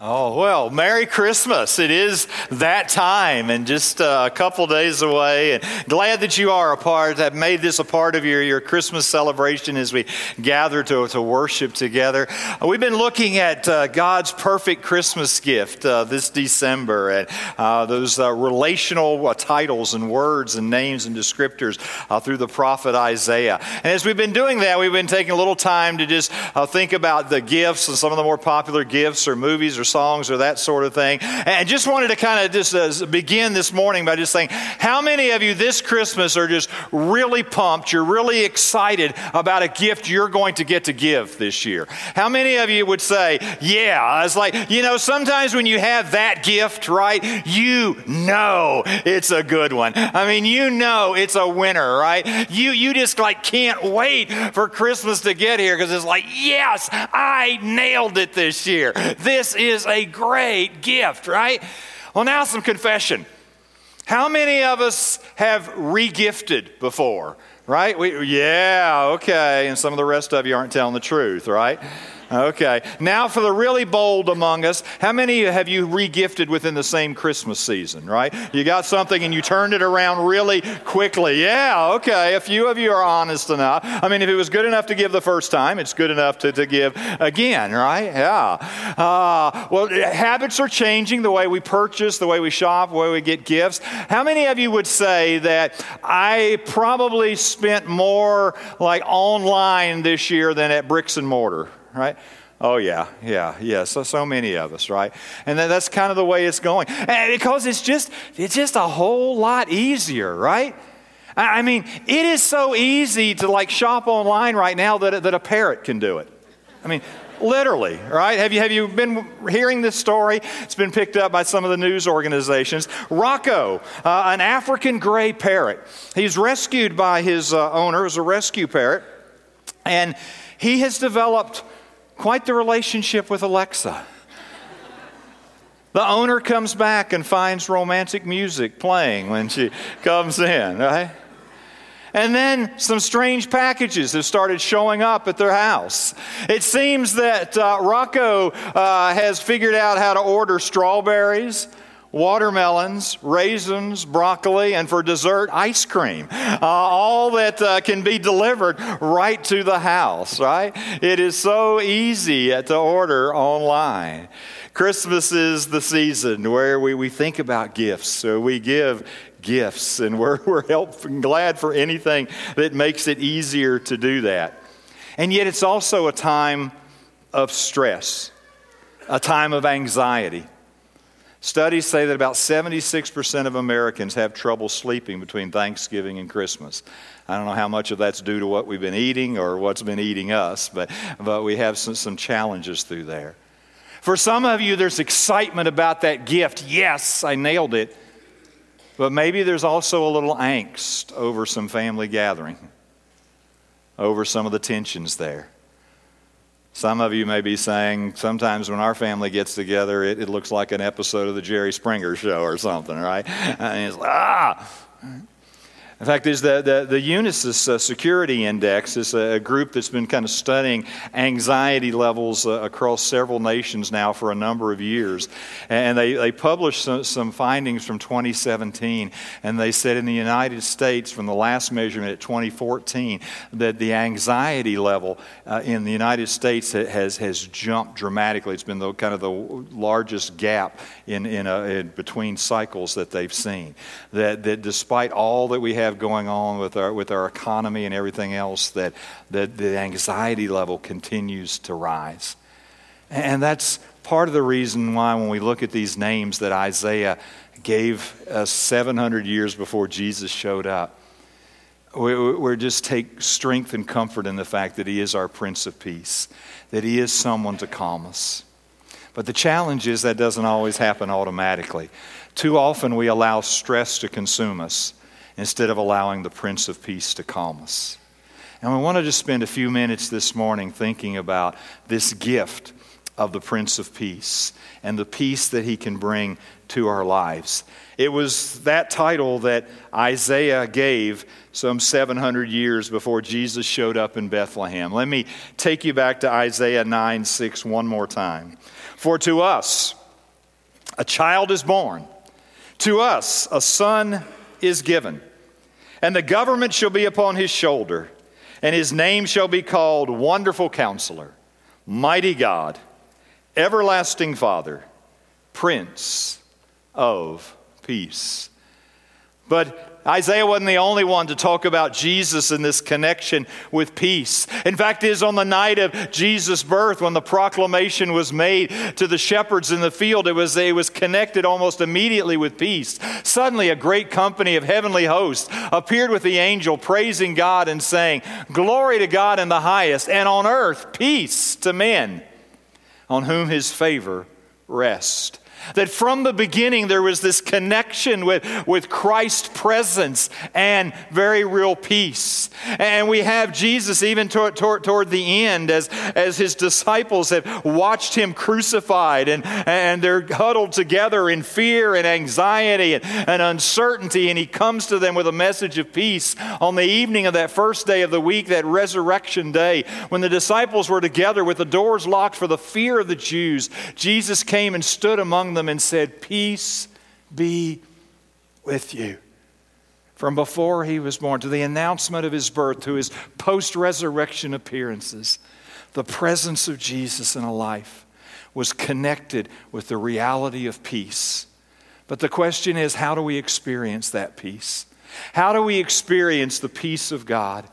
Oh, well, Merry Christmas. It is that time and just uh, a couple days away. And glad that you are a part, have made this a part of your, your Christmas celebration as we gather to, to worship together. Uh, we've been looking at uh, God's perfect Christmas gift uh, this December and uh, those uh, relational titles and words and names and descriptors through the prophet Isaiah. And as we've been doing that, we've been taking a little time to just think about the gifts and some of the more popular gifts or movies or or songs or that sort of thing. And just wanted to kind of just uh, begin this morning by just saying, how many of you this Christmas are just really pumped? You're really excited about a gift you're going to get to give this year. How many of you would say, yeah, it's like, you know, sometimes when you have that gift, right, you know it's a good one. I mean, you know it's a winner, right? You, you just like can't wait for Christmas to get here because it's like, yes, I nailed it this year. This is is a great gift, right? Well, now some confession. How many of us have regifted before? Right? We, yeah, okay. And some of the rest of you aren't telling the truth, right? Okay. Now, for the really bold among us, how many have you regifted within the same Christmas season, right? You got something and you turned it around really quickly. Yeah, okay. A few of you are honest enough. I mean, if it was good enough to give the first time, it's good enough to, to give again, right? Yeah. Uh, well, habits are changing the way we purchase, the way we shop, the way we get gifts. How many of you would say that I probably spent more like online this year than at bricks and mortar? Right? Oh, yeah, yeah, yeah. So, so many of us, right? And that's kind of the way it's going. And because it's just, it's just a whole lot easier, right? I mean, it is so easy to like shop online right now that, that a parrot can do it. I mean, literally, right? Have you, have you been hearing this story? It's been picked up by some of the news organizations. Rocco, uh, an African gray parrot, he's rescued by his uh, owner, it was a rescue parrot, and he has developed quite the relationship with Alexa. The owner comes back and finds romantic music playing when she comes in, right? And then some strange packages have started showing up at their house. It seems that uh, Rocco uh, has figured out how to order strawberries watermelons, raisins, broccoli, and for dessert, ice cream. Uh, all that uh, can be delivered right to the house, right? It is so easy to order online. Christmas is the season where we, we think about gifts. So we give gifts, and we're, we're helpful and glad for anything that makes it easier to do that. And yet, it's also a time of stress, a time of anxiety. Studies say that about 76% of Americans have trouble sleeping between Thanksgiving and Christmas. I don't know how much of that's due to what we've been eating or what's been eating us, but, but we have some, some challenges through there. For some of you, there's excitement about that gift. Yes, I nailed it. But maybe there's also a little angst over some family gathering, over some of the tensions there. Some of you may be saying, sometimes when our family gets together, it, it looks like an episode of the Jerry Springer show or something, right? And it's like, ah! In fact, there's the, the, the Unisys uh, Security Index is a, group that's been kind of studying anxiety levels uh, across several nations now for a number of years. And they, they published some, some, findings from 2017. And they said in the United States, from the last measurement at 2014, that the anxiety level uh, in the United States has, has jumped dramatically. It's been the, kind of the largest gap in, in, a, in between cycles that they've seen. That, that despite all that we have have going on with our, with our economy and everything else, that, that the anxiety level continues to rise. And that's part of the reason why, when we look at these names that Isaiah gave us 700 years before Jesus showed up, we, we just take strength and comfort in the fact that He is our Prince of Peace, that He is someone to calm us. But the challenge is that doesn't always happen automatically. Too often we allow stress to consume us instead of allowing the Prince of Peace to calm us. And we want to just spend a few minutes this morning thinking about this gift of the Prince of Peace and the peace that he can bring to our lives. It was that title that Isaiah gave some 700 years before Jesus showed up in Bethlehem. Let me take you back to Isaiah 9 6 one more time. For to us a child is born, to us a son is given, and the government shall be upon his shoulder, and his name shall be called Wonderful Counselor, Mighty God, Everlasting Father, Prince of Peace. But Isaiah wasn't the only one to talk about Jesus in this connection with peace. In fact, it is on the night of Jesus' birth when the proclamation was made to the shepherds in the field, it was, it was connected almost immediately with peace. Suddenly, a great company of heavenly hosts appeared with the angel, praising God and saying, Glory to God in the highest, and on earth peace to men on whom his favor rests. That from the beginning there was this connection with, with Christ's presence and very real peace. And we have Jesus even toward, toward, toward the end as, as his disciples have watched him crucified and, and they're huddled together in fear and anxiety and, and uncertainty. And he comes to them with a message of peace on the evening of that first day of the week, that resurrection day, when the disciples were together with the doors locked for the fear of the Jews. Jesus came and stood among them and said, Peace be with you. From before he was born to the announcement of his birth to his post resurrection appearances, the presence of Jesus in a life was connected with the reality of peace. But the question is how do we experience that peace? How do we experience the peace of God?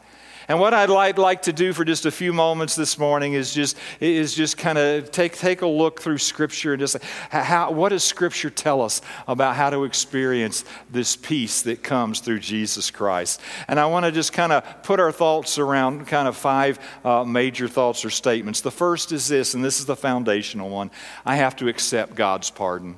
And what I'd like, like to do for just a few moments this morning is just, is just kind of take, take a look through Scripture and just how, what does Scripture tell us about how to experience this peace that comes through Jesus Christ? And I want to just kind of put our thoughts around kind of five uh, major thoughts or statements. The first is this, and this is the foundational one I have to accept God's pardon.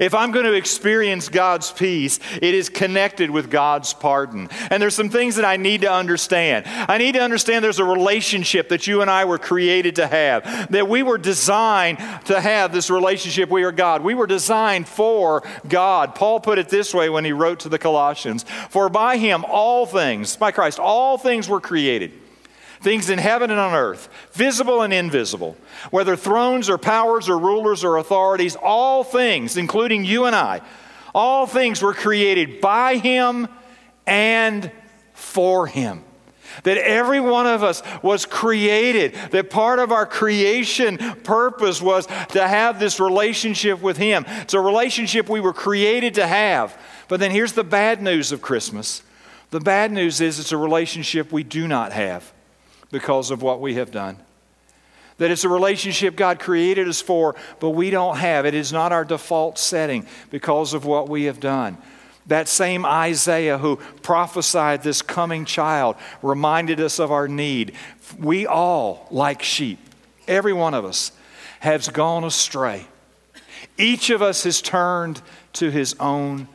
If I'm going to experience God's peace, it is connected with God's pardon. And there's some things that I need to understand. I need to understand there's a relationship that you and I were created to have, that we were designed to have this relationship. We are God. We were designed for God. Paul put it this way when he wrote to the Colossians For by him all things, by Christ, all things were created things in heaven and on earth, visible and invisible, whether thrones or powers or rulers or authorities, all things, including you and I, all things were created by Him and for Him. That every one of us was created, that part of our creation purpose was to have this relationship with Him. It's a relationship we were created to have. But then here's the bad news of Christmas the bad news is it's a relationship we do not have because of what we have done. That it's a relationship God created us for, but we don't have. It is not our default setting because of what we have done. That same Isaiah who prophesied this coming child reminded us of our need. We all, like sheep, every one of us, has gone astray. Each of us has turned to his own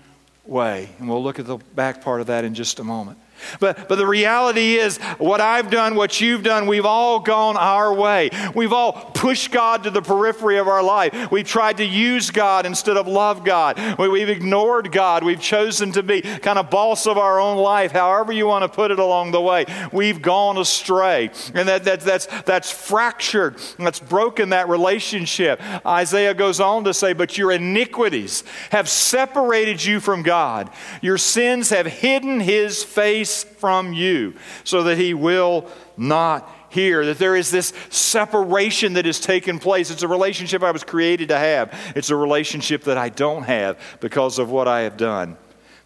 way. And we'll look at the back part of that in just a moment. But, but the reality is, what I've done, what you've done, we've all gone our way. We've all pushed God to the periphery of our life. We've tried to use God instead of love God. We've ignored God. We've chosen to be kind of boss of our own life, however you want to put it along the way. We've gone astray. And that, that, that's, that's fractured, that's broken that relationship. Isaiah goes on to say, But your iniquities have separated you from God, your sins have hidden his face from you so that he will not hear. That there is this separation that has taken place. It's a relationship I was created to have, it's a relationship that I don't have because of what I have done.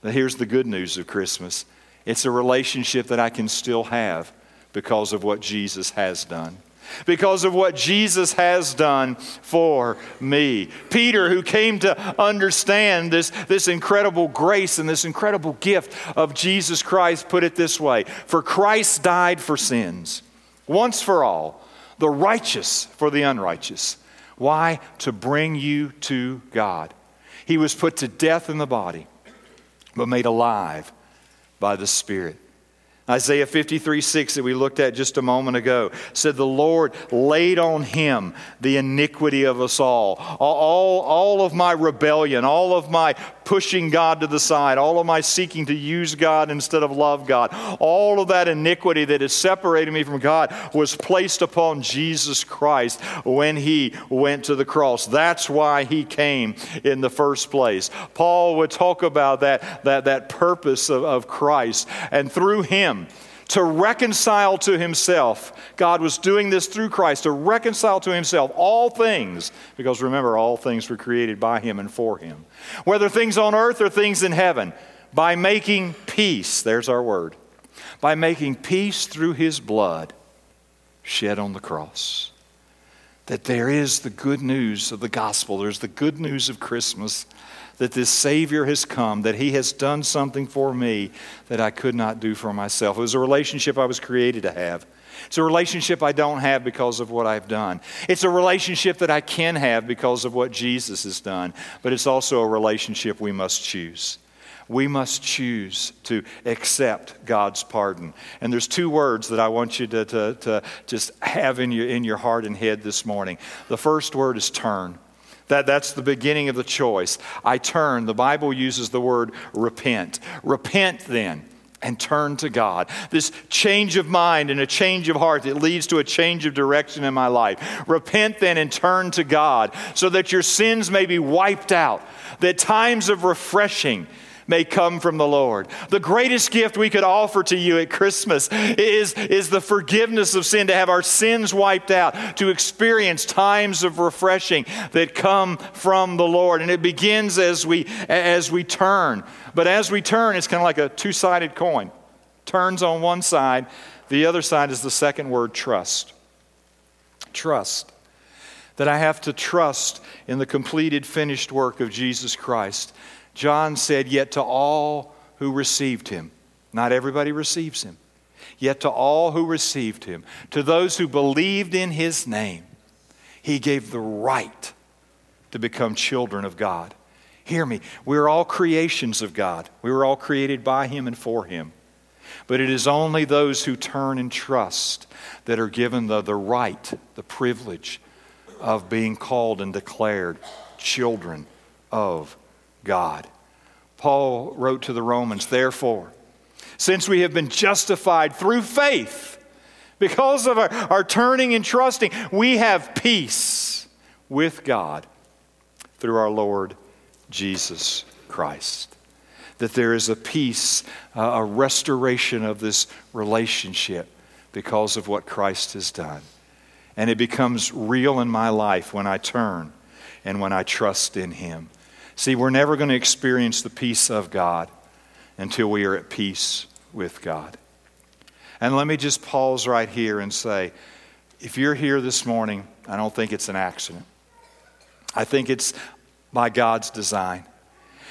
But here's the good news of Christmas it's a relationship that I can still have because of what Jesus has done because of what Jesus has done for me. Peter, who came to understand this, this incredible grace and this incredible gift of Jesus Christ, put it this way For Christ died for sins, once for all, the righteous for the unrighteous. Why? To bring you to God. He was put to death in the body, but made alive by the Spirit. Isaiah 53 6 that we looked at just a moment ago said, The Lord laid on him the iniquity of us all. all. All of my rebellion, all of my pushing God to the side, all of my seeking to use God instead of love God, all of that iniquity that has separated me from God was placed upon Jesus Christ when he went to the cross. That's why he came in the first place. Paul would talk about that, that, that purpose of, of Christ, and through him, to reconcile to himself. God was doing this through Christ to reconcile to himself all things, because remember, all things were created by him and for him, whether things on earth or things in heaven, by making peace. There's our word. By making peace through his blood shed on the cross. That there is the good news of the gospel, there's the good news of Christmas that this Savior has come, that He has done something for me that I could not do for myself. It was a relationship I was created to have. It's a relationship I don't have because of what I've done. It's a relationship that I can have because of what Jesus has done, but it's also a relationship we must choose. We must choose to accept God's pardon. And there's two words that I want you to, to, to just have in your, in your heart and head this morning. The first word is turn. That, that's the beginning of the choice. I turn. The Bible uses the word repent. Repent then and turn to God. This change of mind and a change of heart that leads to a change of direction in my life. Repent then and turn to God so that your sins may be wiped out, that times of refreshing may come from the Lord. The greatest gift we could offer to you at Christmas is, is the forgiveness of sin, to have our sins wiped out, to experience times of refreshing that come from the Lord. And it begins as we, as we turn. But as we turn, it's kind of like a two sided coin. Turns on one side, the other side is the second word trust. Trust. That I have to trust in the completed, finished work of Jesus Christ. John said, Yet to all who received him, not everybody receives him, yet to all who received him, to those who believed in his name, he gave the right to become children of God. Hear me, we're all creations of God. We were all created by him and for him. But it is only those who turn and trust that are given the, the right, the privilege of being called and declared children of God. Paul wrote to the Romans, therefore, since we have been justified through faith, because of our, our turning and trusting, we have peace with God through our Lord Jesus Christ. That there is a peace, uh, a restoration of this relationship because of what Christ has done. And it becomes real in my life when I turn and when I trust in Him. See, we're never going to experience the peace of God until we are at peace with God. And let me just pause right here and say if you're here this morning, I don't think it's an accident. I think it's by God's design.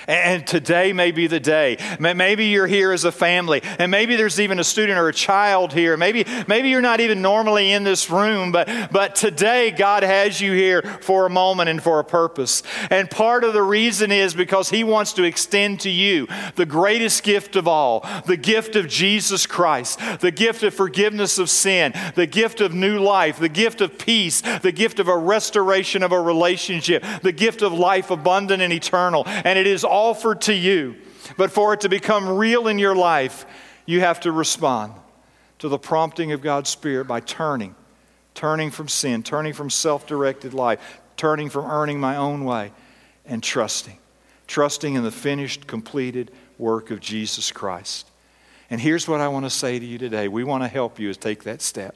And today may be the day. Maybe you're here as a family, and maybe there's even a student or a child here. Maybe, maybe you're not even normally in this room, but, but today God has you here for a moment and for a purpose. And part of the reason is because He wants to extend to you the greatest gift of all the gift of Jesus Christ, the gift of forgiveness of sin, the gift of new life, the gift of peace, the gift of a restoration of a relationship, the gift of life abundant and eternal. And it is offered to you. But for it to become real in your life, you have to respond to the prompting of God's Spirit by turning, turning from sin, turning from self directed life, turning from earning my own way, and trusting. Trusting in the finished, completed work of Jesus Christ. And here's what I want to say to you today we want to help you take that step.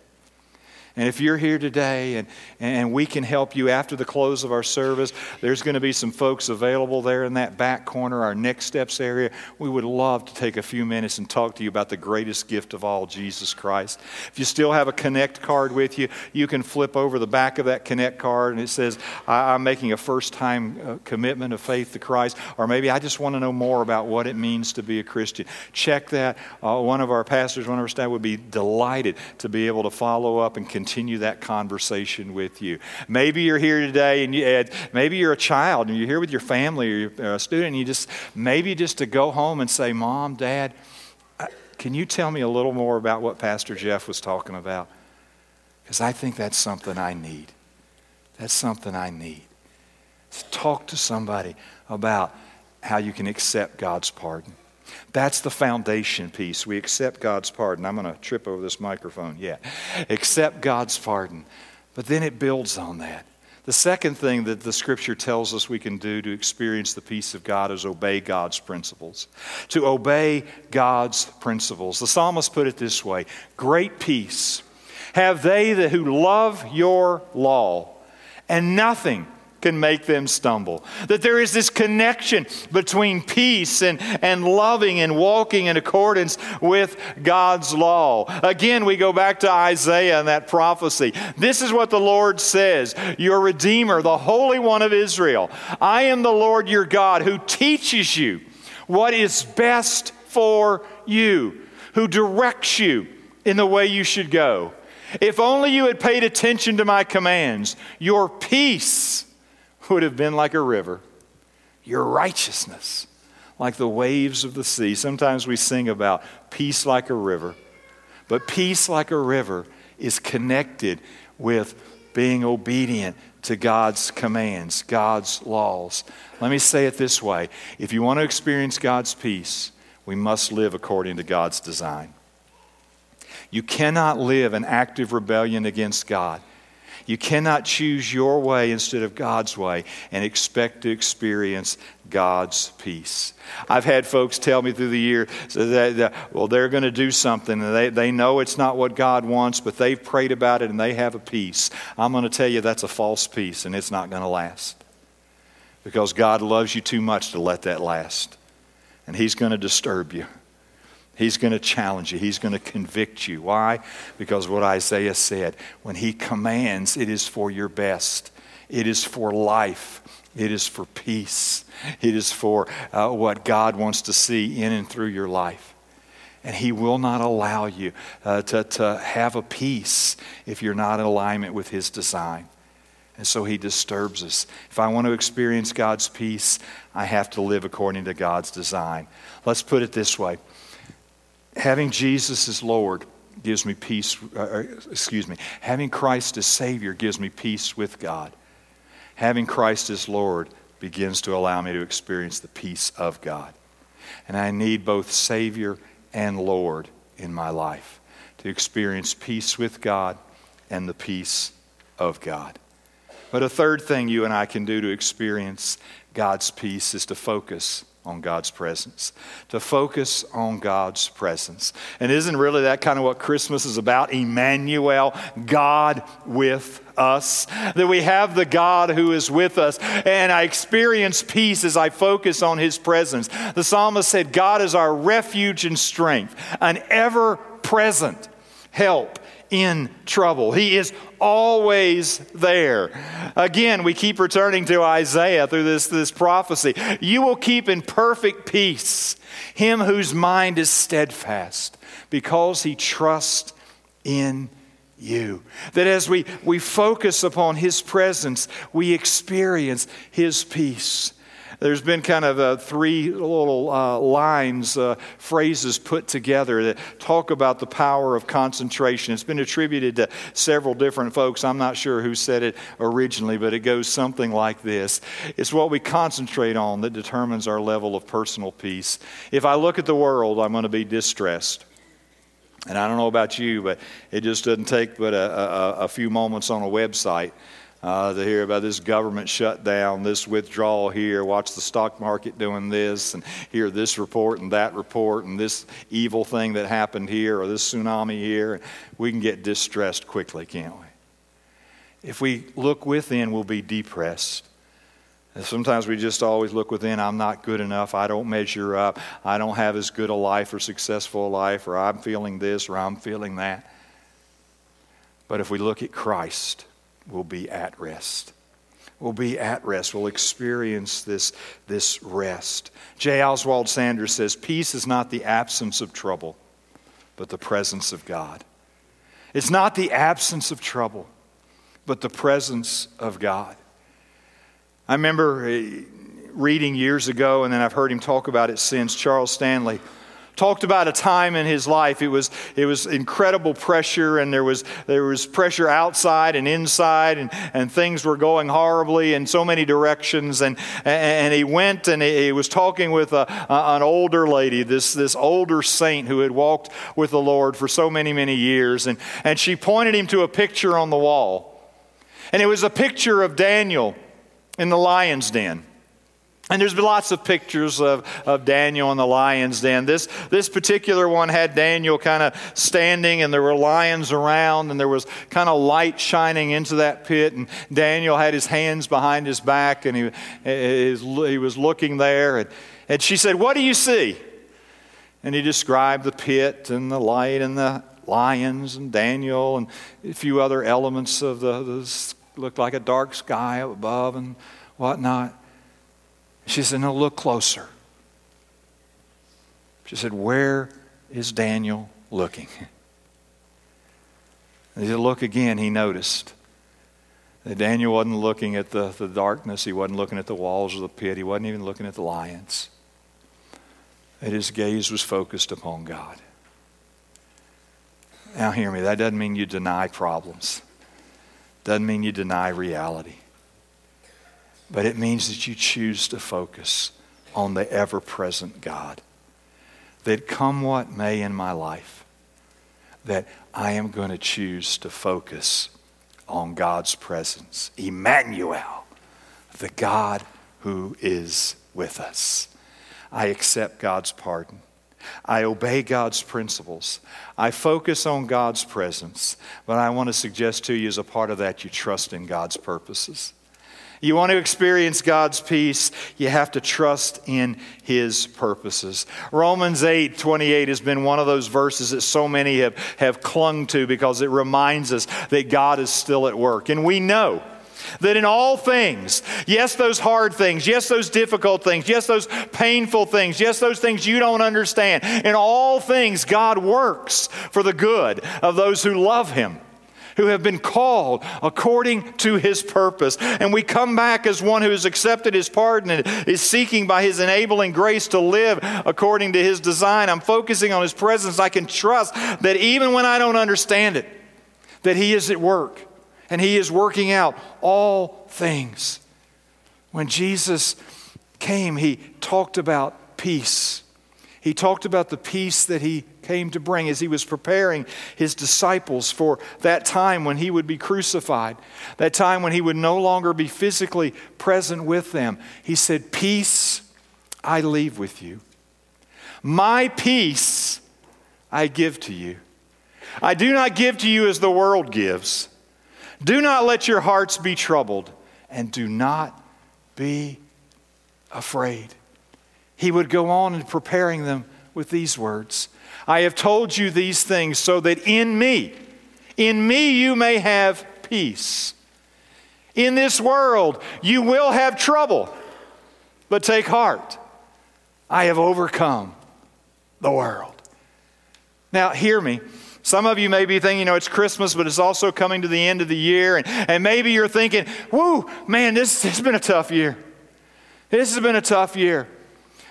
And if you're here today and, and we can help you after the close of our service, there's going to be some folks available there in that back corner, our next steps area. We would love to take a few minutes and talk to you about the greatest gift of all, Jesus Christ. If you still have a Connect card with you, you can flip over the back of that Connect card and it says, I'm making a first time uh, commitment of faith to Christ, or maybe I just want to know more about what it means to be a Christian. Check that. Uh, one of our pastors, one of our staff would be delighted to be able to follow up and continue continue that conversation with you. Maybe you're here today and you, uh, maybe you're a child and you're here with your family or you're a uh, student and you just, maybe just to go home and say, Mom, Dad, uh, can you tell me a little more about what Pastor Jeff was talking about? Because I think that's something I need. That's something I need. Talk to somebody about how you can accept God's pardon. That's the foundation piece. We accept God's pardon. I'm going to trip over this microphone. Yeah. Accept God's pardon. But then it builds on that. The second thing that the scripture tells us we can do to experience the peace of God is obey God's principles. To obey God's principles. The psalmist put it this way Great peace have they that who love your law, and nothing can make them stumble. That there is this connection between peace and, and loving and walking in accordance with God's law. Again, we go back to Isaiah and that prophecy. This is what the Lord says Your Redeemer, the Holy One of Israel. I am the Lord your God who teaches you what is best for you, who directs you in the way you should go. If only you had paid attention to my commands, your peace would have been like a river, your righteousness like the waves of the sea. Sometimes we sing about peace like a river, but peace like a river is connected with being obedient to God's commands, God's laws. Let me say it this way if you want to experience God's peace, we must live according to God's design. You cannot live in active rebellion against God. You cannot choose your way instead of God's way and expect to experience God's peace. I've had folks tell me through the year that, well, they're going to do something and they, they know it's not what God wants, but they've prayed about it and they have a peace. I'm going to tell you that's a false peace and it's not going to last because God loves you too much to let that last. And He's going to disturb you. He's going to challenge you. He's going to convict you. Why? Because what Isaiah said when he commands, it is for your best, it is for life, it is for peace, it is for uh, what God wants to see in and through your life. And He will not allow you uh, to, to have a peace if you're not in alignment with His design. And so He disturbs us. If I want to experience God's peace, I have to live according to God's design. Let's put it this way having Jesus as Lord gives me peace, uh, uh, excuse me, having Christ as Savior gives me peace with God. Having Christ as Lord begins to allow me to experience the peace of God. And I need both Savior and Lord in my life to experience peace with God and the peace of God. But a third thing you and I can do to experience God's peace is to focus on God's presence, to focus on God's presence. And isn't really that kind of what Christmas is about? Emmanuel, God with us, that we have the God who is with us, and I experience peace as I focus on His presence. The psalmist said, God is our refuge and strength, an ever present help in trouble. He is always there. Again, we keep returning to Isaiah through this, this prophecy. You will keep in perfect peace him whose mind is steadfast because he trusts in you. That as we, we focus upon his presence, we experience his peace. There's been kind of uh, three little uh, lines, uh, phrases put together that talk about the power of concentration. It's been attributed to several different folks. I'm not sure who said it originally, but it goes something like this It's what we concentrate on that determines our level of personal peace. If I look at the world, I'm going to be distressed. And I don't know about you, but it just doesn't take but a, a, a few moments on a website uh, to hear about this government shutdown, this withdrawal here, watch the stock market doing this, and hear this report and that report, and this evil thing that happened here, or this tsunami here. We can get distressed quickly, can't we? If we look within, we'll be depressed. Sometimes we just always look within. I'm not good enough. I don't measure up. I don't have as good a life or successful a life, or I'm feeling this or I'm feeling that. But if we look at Christ, will be at rest. We'll be at rest. We'll experience this, this rest. J. Oswald Sanders says Peace is not the absence of trouble, but the presence of God. It's not the absence of trouble, but the presence of God. I remember uh, reading years ago, and then I've heard him talk about it since. Charles Stanley talked about a time in his life. It was it was incredible pressure and there was there was pressure outside and inside and, and things were going horribly in so many directions. And and he went and he was talking with a, an older lady this this older saint who had walked with the Lord for so many many years. And and she pointed him to a picture on the wall. And it was a picture of Daniel in the lion's den and there's been lots of pictures of, of Daniel in the lion's den. This, this particular one had Daniel kind of standing, and there were lions around, and there was kind of light shining into that pit. And Daniel had his hands behind his back, and he, he was looking there. And, and she said, What do you see? And he described the pit and the light and the lions and Daniel and a few other elements of the, the looked like a dark sky above and whatnot. She said, No, look closer. She said, Where is Daniel looking? And he said, Look again, he noticed that Daniel wasn't looking at the, the darkness, he wasn't looking at the walls of the pit, he wasn't even looking at the lions. That his gaze was focused upon God. Now, hear me, that doesn't mean you deny problems, doesn't mean you deny reality but it means that you choose to focus on the ever present God. That come what may in my life, that I am going to choose to focus on God's presence. Emmanuel, the God who is with us. I accept God's pardon. I obey God's principles. I focus on God's presence. But I want to suggest to you, as a part of that, you trust in God's purposes. You want to experience God's peace, you have to trust in His purposes. Romans 8 28 has been one of those verses that so many have, have clung to because it reminds us that God is still at work. And we know that in all things, yes, those hard things, yes, those difficult things, yes, those painful things, yes, those things you don't understand, in all things, God works for the good of those who love Him who have been called according to his purpose. And we come back as one who has accepted his pardon and is seeking by his enabling grace to live according to his design. I'm focusing on his presence. I can trust that even when I don't understand it, that he is at work and he is working out all things. When Jesus came, he talked about peace. He talked about the peace that he came to bring as he was preparing his disciples for that time when he would be crucified, that time when he would no longer be physically present with them. He said, Peace I leave with you. My peace I give to you. I do not give to you as the world gives. Do not let your hearts be troubled, and do not be afraid. He would go on in preparing them with these words I have told you these things so that in me, in me you may have peace. In this world you will have trouble, but take heart. I have overcome the world. Now, hear me. Some of you may be thinking, you know, it's Christmas, but it's also coming to the end of the year. And, and maybe you're thinking, whoo, man, this has been a tough year. This has been a tough year.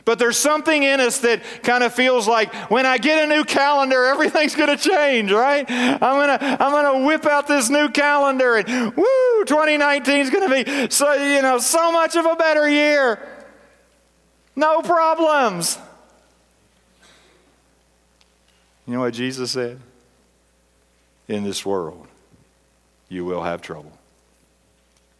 But there's something in us that kind of feels like when I get a new calendar, everything's going to change, right? I'm going to I'm going to whip out this new calendar and woo, 2019 is going to be so you know so much of a better year. No problems. You know what Jesus said? In this world, you will have trouble.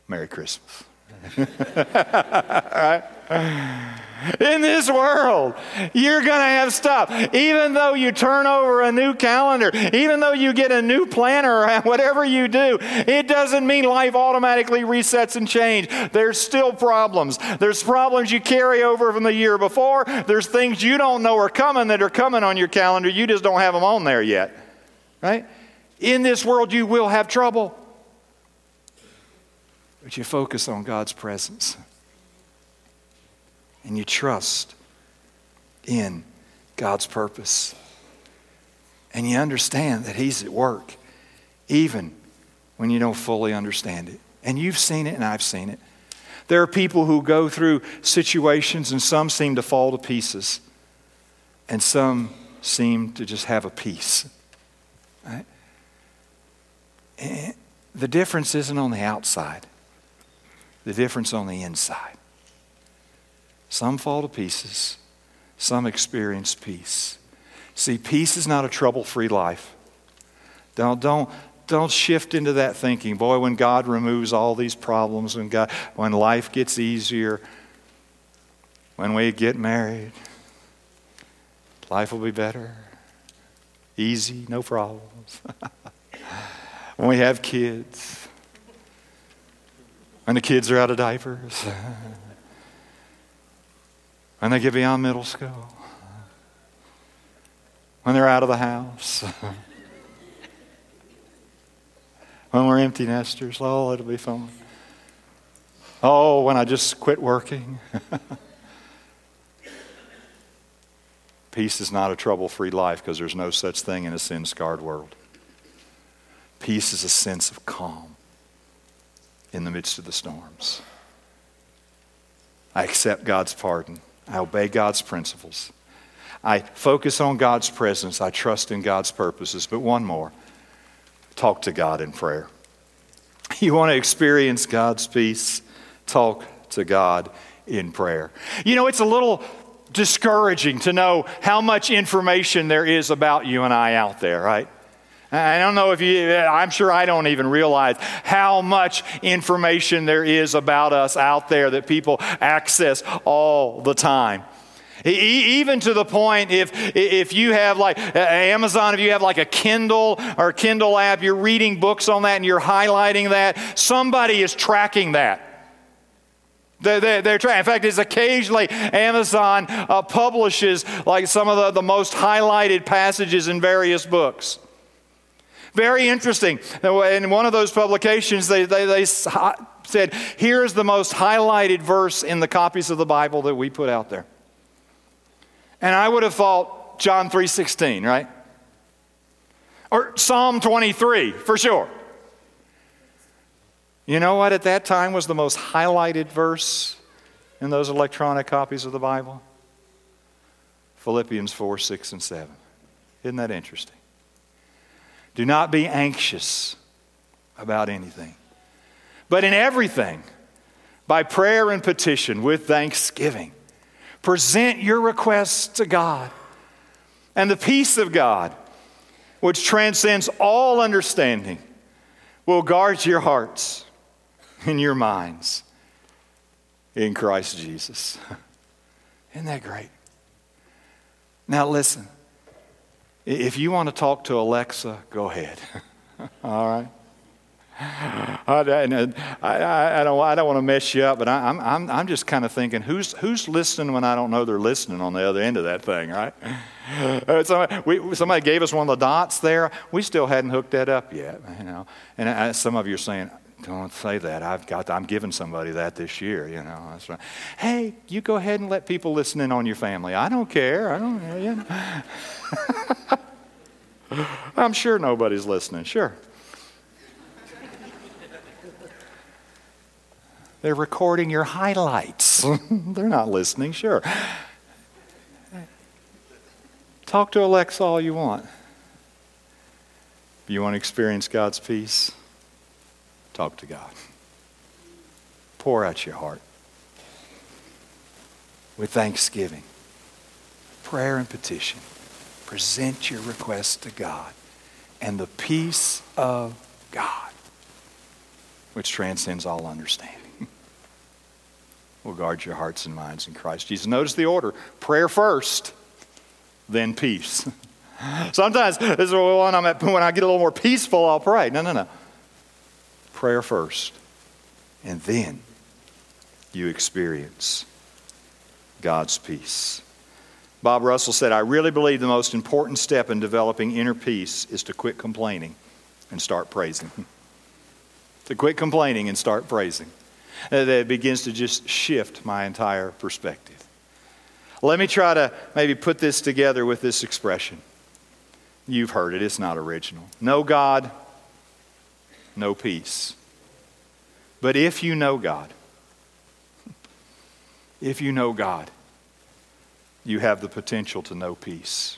Merry Christmas. right? In this world, you're going to have stuff. Even though you turn over a new calendar, even though you get a new planner, whatever you do, it doesn't mean life automatically resets and change. There's still problems. There's problems you carry over from the year before. There's things you don't know are coming that are coming on your calendar. You just don't have them on there yet. Right? In this world, you will have trouble. But you focus on God's presence and you trust in God's purpose. And you understand that He's at work, even when you don't fully understand it. And you've seen it, and I've seen it. There are people who go through situations, and some seem to fall to pieces. and some seem to just have a peace. Right? Eh, the difference isn't on the outside, the difference on the inside. Some fall to pieces, some experience peace. See, peace is not a trouble free life. Don't, don't, don't shift into that thinking. Boy, when God removes all these problems, when, God, when life gets easier, when we get married, life will be better. Easy, no problems. when we have kids, when the kids are out of diapers, when they get beyond middle school, when they're out of the house. when we're empty nesters. Oh, it'll be fun. Oh, when I just quit working. Peace is not a trouble free life because there's no such thing in a sin scarred world. Peace is a sense of calm in the midst of the storms. I accept God's pardon. I obey God's principles. I focus on God's presence. I trust in God's purposes. But one more talk to God in prayer. You want to experience God's peace? Talk to God in prayer. You know, it's a little discouraging to know how much information there is about you and I out there, right? I don't know if you, I'm sure I don't even realize how much information there is about us out there that people access all the time. Even to the point if, if you have like Amazon, if you have like a Kindle or Kindle app, you're reading books on that and you're highlighting that, somebody is tracking that. They're, they're, they're trying. In fact, it's occasionally Amazon uh, publishes like some of the, the most highlighted passages in various books. Very interesting. In one of those publications, they, they, they said, here's the most highlighted verse in the copies of the Bible that we put out there. And I would have thought John 3:16, right? Or Psalm 23, for sure. You know what at that time was the most highlighted verse in those electronic copies of the Bible? Philippians 4, 6, and 7. Isn't that interesting? Do not be anxious about anything, but in everything, by prayer and petition, with thanksgiving Present your requests to God. And the peace of God, which transcends all understanding, will guard your hearts and your minds in Christ Jesus. Isn't that great? Now, listen. If you want to talk to Alexa, go ahead. All right? I, I, I, don't, I don't want to mess you up, but I, am I'm, I'm just kind of thinking, who's, who's listening when I don't know they're listening on the other end of that thing, right? Uh, somebody, we, somebody gave us one of the dots there. We still hadn't hooked that up yet, you know. And I, some of you are saying, don't say that. I've got, I'm giving somebody that this year, you know. That's right. Hey, you go ahead and let people listen in on your family. I don't care. I don't, you know. I'm sure nobody's listening. Sure. They're recording your highlights. They're not listening, sure. Talk to Alexa all you want. You want to experience God's peace? Talk to God. Pour out your heart with thanksgiving, prayer, and petition. Present your requests to God, and the peace of God, which transcends all understanding will guard your hearts and minds in Christ Jesus. Notice the order prayer first, then peace. Sometimes this is when, I'm at, when I get a little more peaceful, I'll pray. No, no, no. Prayer first, and then you experience God's peace. Bob Russell said, I really believe the most important step in developing inner peace is to quit complaining and start praising. to quit complaining and start praising. Uh, that begins to just shift my entire perspective. Let me try to maybe put this together with this expression. You've heard it, it's not original. No God, no peace. But if you know God, if you know God, you have the potential to know peace.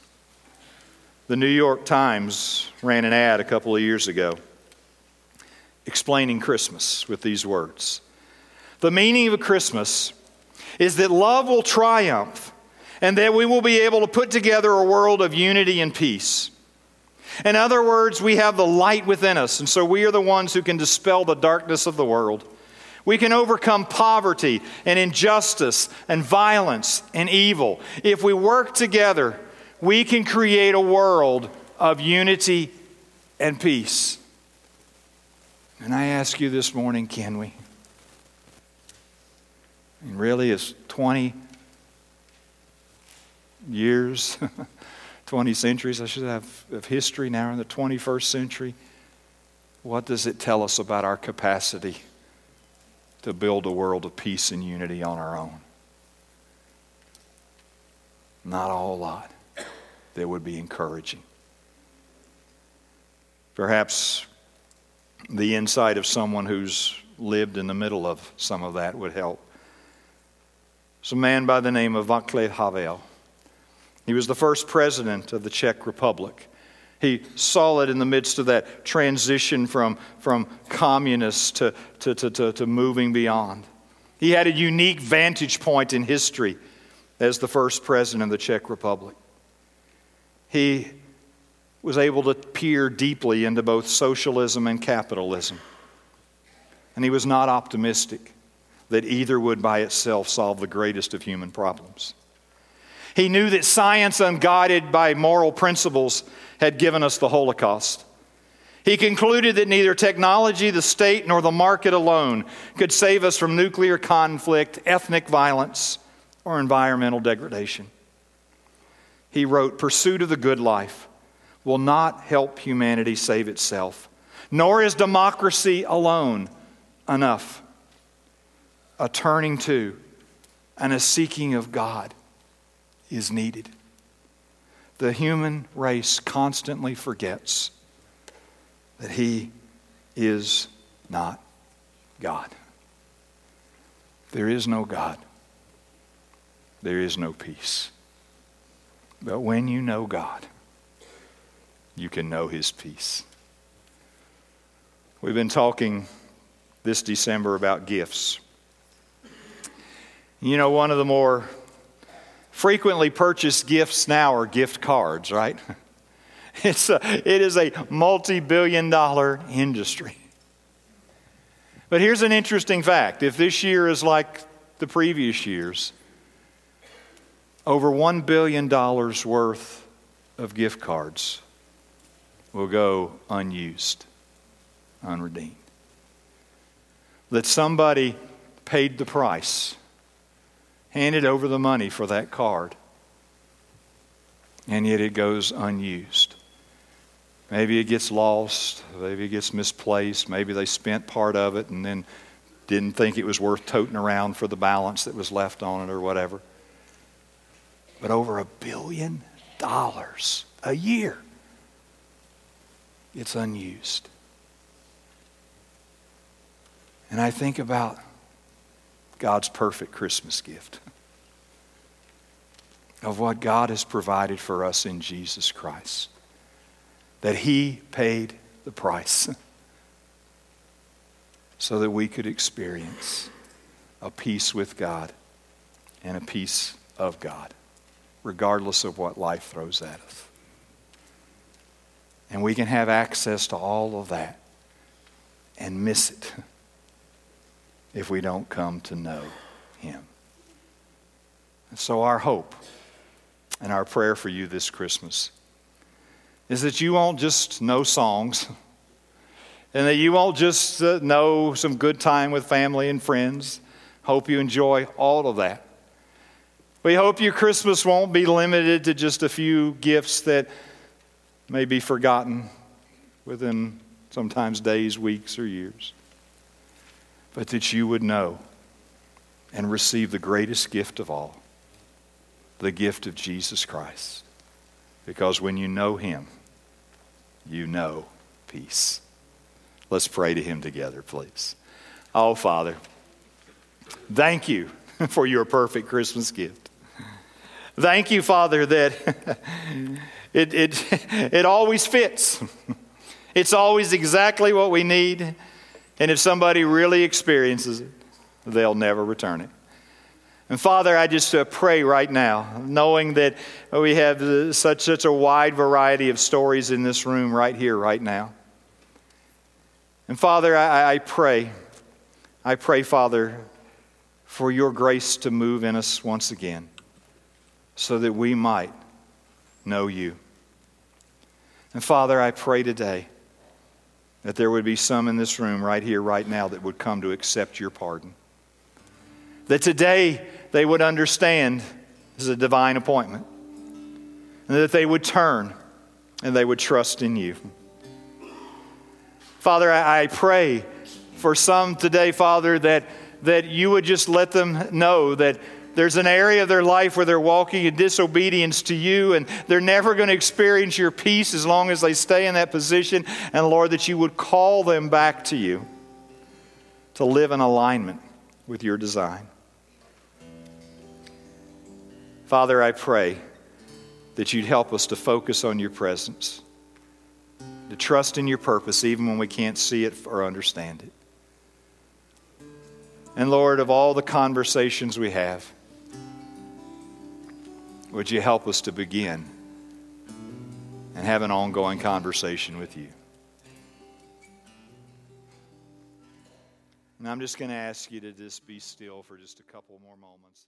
The New York Times ran an ad a couple of years ago explaining Christmas with these words The meaning of Christmas is that love will triumph and that we will be able to put together a world of unity and peace. In other words, we have the light within us, and so we are the ones who can dispel the darkness of the world. We can overcome poverty and injustice and violence and evil. If we work together, we can create a world of unity and peace. And I ask you this morning can we? And really, it's 20 years, 20 centuries, I should have, of history now in the 21st century. What does it tell us about our capacity to build a world of peace and unity on our own? Not a whole lot that would be encouraging. Perhaps the insight of someone who's lived in the middle of some of that would help. A man by the name of Václav Havel. He was the first president of the Czech Republic. He saw it in the midst of that transition from, from communists to, to, to, to, to moving beyond. He had a unique vantage point in history as the first president of the Czech Republic. He was able to peer deeply into both socialism and capitalism. And he was not optimistic that either would by itself solve the greatest of human problems. He knew that science, unguided by moral principles, had given us the Holocaust. He concluded that neither technology, the state, nor the market alone could save us from nuclear conflict, ethnic violence, or environmental degradation. He wrote, Pursuit of the good life will not help humanity save itself, nor is democracy alone enough. A turning to and a seeking of God is needed. The human race constantly forgets that He is not God. There is no God. There is no peace. But when you know God, you can know His peace. We've been talking this December about gifts. You know, one of the more frequently purchased gifts now are gift cards, right? It's a, it is a multi billion dollar industry. But here's an interesting fact if this year is like the previous years, over $1 billion worth of gift cards will go unused, unredeemed. That somebody paid the price, handed over the money for that card, and yet it goes unused. Maybe it gets lost, maybe it gets misplaced, maybe they spent part of it and then didn't think it was worth toting around for the balance that was left on it or whatever but over a billion dollars a year. It's unused. And I think about God's perfect Christmas gift of what God has provided for us in Jesus Christ. That He paid the price so that we could experience a peace with God and a peace of God regardless of what life throws at us. And we can have access to all of that and miss it if we don't come to know Him. And so, our hope and our prayer for you this Christmas is that you won't just know songs and that you won't just uh, know some good time with family and friends. Hope you enjoy all of that. We hope your Christmas won't be limited to just a few gifts that may be forgotten within sometimes days, weeks, or years, but that you would know and receive the greatest gift of all the gift of Jesus Christ. Because when you know Him, you know peace. Let's pray to Him together, please. Oh, Father, thank you for your perfect Christmas gift. Thank you, Father, that it, it, it always fits. It's always exactly what we need. And if somebody really experiences it, they'll never return it. And Father, I just uh, pray right now, knowing that we have uh, such, such a wide variety of stories in this room right here, right now. And Father, I, I pray, I pray, Father, for your grace to move in us once again so that we might know you. And Father, I pray today that there would be some in this room right here, right now, that would come to accept your pardon. That today they would understand this is a divine appointment. And that they would turn and they would trust in you. Father, I, pray for some today, Father, that, that you would just let them know that there's an area of their life where they're walking in disobedience to you and they're never going to experience your peace as long as they stay in that position. And Lord, that you would call them back to you to live in alignment with your design. Father, I pray that you'd help us to focus on your presence, to trust in your purpose even when we can't see it or understand it. And Lord, of all the conversations we have, would you help us to begin and have an ongoing conversation with you? And I'm just going to ask you to just be still for just a couple more moments.